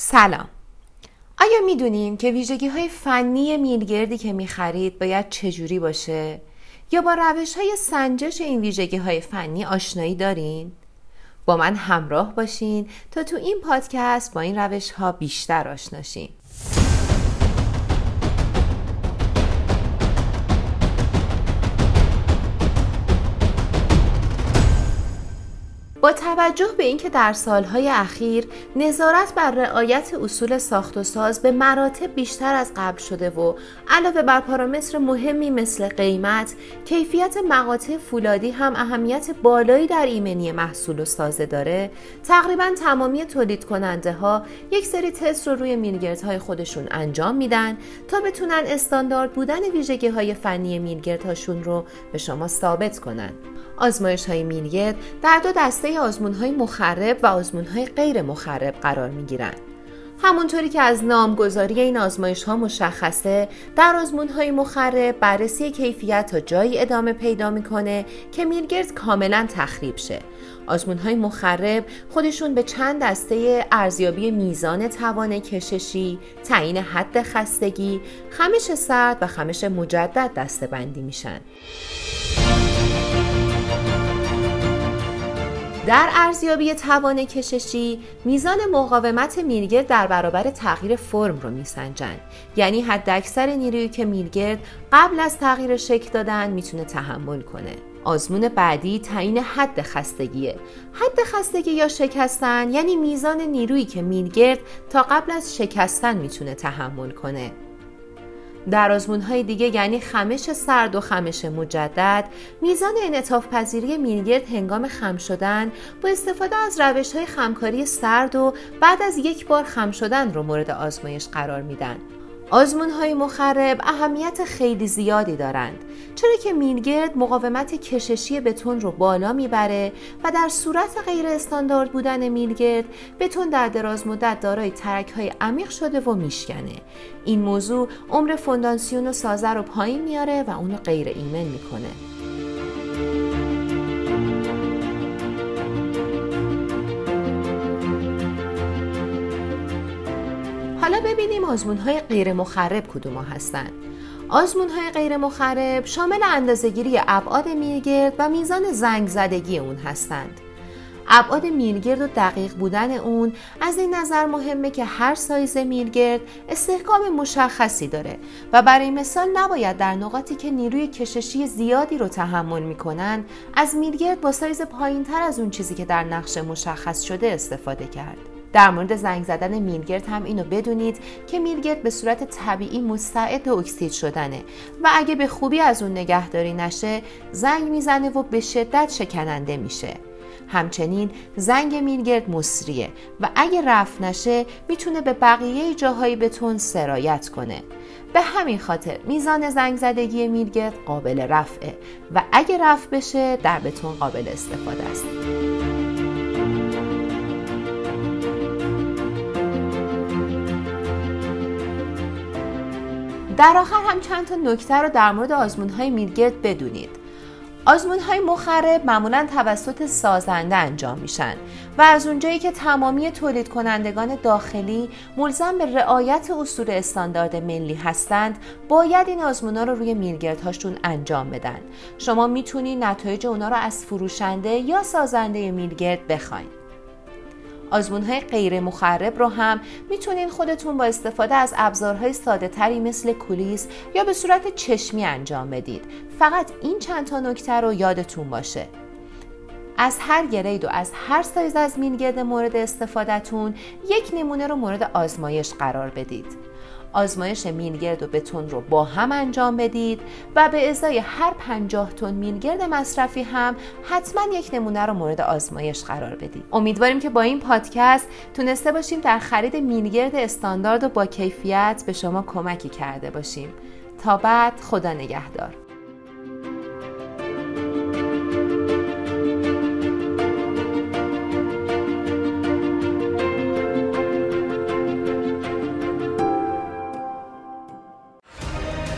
سلام آیا می‌دونیم که ویژگی های فنی میلگردی که می‌خرید باید چجوری باشه؟ یا با روش های سنجش این ویژگی های فنی آشنایی دارین؟ با من همراه باشین تا تو این پادکست با این روش ها بیشتر آشناشین با توجه به اینکه در سالهای اخیر نظارت بر رعایت اصول ساخت و ساز به مراتب بیشتر از قبل شده و علاوه بر پارامتر مهمی مثل قیمت، کیفیت مقاطع فولادی هم اهمیت بالایی در ایمنی محصول و سازه داره، تقریبا تمامی تولید کننده ها یک سری تست رو روی میلگردهای خودشون انجام میدن تا بتونن استاندارد بودن ویژگی های فنی میلگردهاشون رو به شما ثابت کنن. آزمایش های در دو دسته آزمون های مخرب و آزمون های غیر مخرب قرار می گیرن. همونطوری که از نامگذاری این آزمایش ها مشخصه در آزمون های مخرب بررسی کیفیت تا جایی ادامه پیدا می‌کنه که میلگرد کاملا تخریب شه آزمون های مخرب خودشون به چند دسته ارزیابی میزان توان کششی، تعیین حد خستگی، خمش سرد و خمش مجدد دسته بندی میشن. در ارزیابی توان کششی میزان مقاومت میلگرد در برابر تغییر فرم رو میسنجن یعنی حداکثر نیرویی که میلگرد قبل از تغییر شکل دادن می‌تونه تحمل کنه. آزمون بعدی تعیین حد خستگیه. حد خستگی یا شکستن یعنی میزان نیرویی که میلگرد تا قبل از شکستن می‌تونه تحمل کنه. در آزمون های دیگه یعنی خمش سرد و خمش مجدد میزان انعطاف پذیری میلگرد هنگام خم شدن با استفاده از روش های خمکاری سرد و بعد از یک بار خم شدن رو مورد آزمایش قرار میدن. آزمون های مخرب اهمیت خیلی زیادی دارند. چرا که میلگرد مقاومت کششی بتون رو بالا می‌بره و در صورت غیر استاندارد بودن میلگرد بتون در دراز مدت دارای ترک های عمیق شده و میشکنه. این موضوع عمر فونداسیون و سازه رو پایین میاره و اونو غیر ایمن می‌کنه. حالا ببینیم آزمون های غیر مخرب کدوم هستند. آزمون های غیر مخرب شامل اندازهگیری ابعاد میلگرد و میزان زنگ زدگی اون هستند. ابعاد میلگرد و دقیق بودن اون از این نظر مهمه که هر سایز میلگرد استحکام مشخصی داره و برای مثال نباید در نقاطی که نیروی کششی زیادی رو تحمل می‌کنن از میلگرد با سایز پایین تر از اون چیزی که در نقشه مشخص شده استفاده کرد. در مورد زنگ زدن میلگرد هم اینو بدونید که میلگرد به صورت طبیعی مستعد اکسید شدنه و اگه به خوبی از اون نگهداری نشه زنگ می‌زنه و به شدت شکننده میشه. همچنین زنگ میلگرد مصریه و اگه رفت نشه می‌تونه به بقیه جاهای بتون سرایت کنه. به همین خاطر میزان زنگ زدگی میلگرد قابل رفعه و اگه رفع بشه در بتون قابل استفاده است. در آخر هم چند تا نکته رو در مورد آزمون های میلگرد بدونید. آزمون های مخرب معمولا توسط سازنده انجام میشن و از اونجایی که تمامی تولید کنندگان داخلی ملزم به رعایت اصول استاندارد ملی هستند باید این آزمون ها رو روی میلگرد هاشون انجام بدن. شما می‌تونید نتایج اونا رو از فروشنده یا سازنده میلگرد بخواید آزمون های غیر مخرب رو هم می‌تونین خودتون با استفاده از ابزارهای ساده تری مثل کولیس یا به صورت چشمی انجام بدید. فقط این چند تا نکته رو یادتون باشه. از هر گرید و از هر سایز از میلگرد مورد استفادهتون یک نمونه رو مورد آزمایش قرار بدید. آزمایش میلگرد و بتون رو با هم انجام بدید و به ازای هر 50 تن میلگرد مصرفی هم حتما یک نمونه رو مورد آزمایش قرار بدید. امیدواریم که با این پادکست تونسته باشیم در خرید میلگرد استاندارد و با کیفیت به شما کمکی کرده باشیم. تا بعد خدا نگهدار.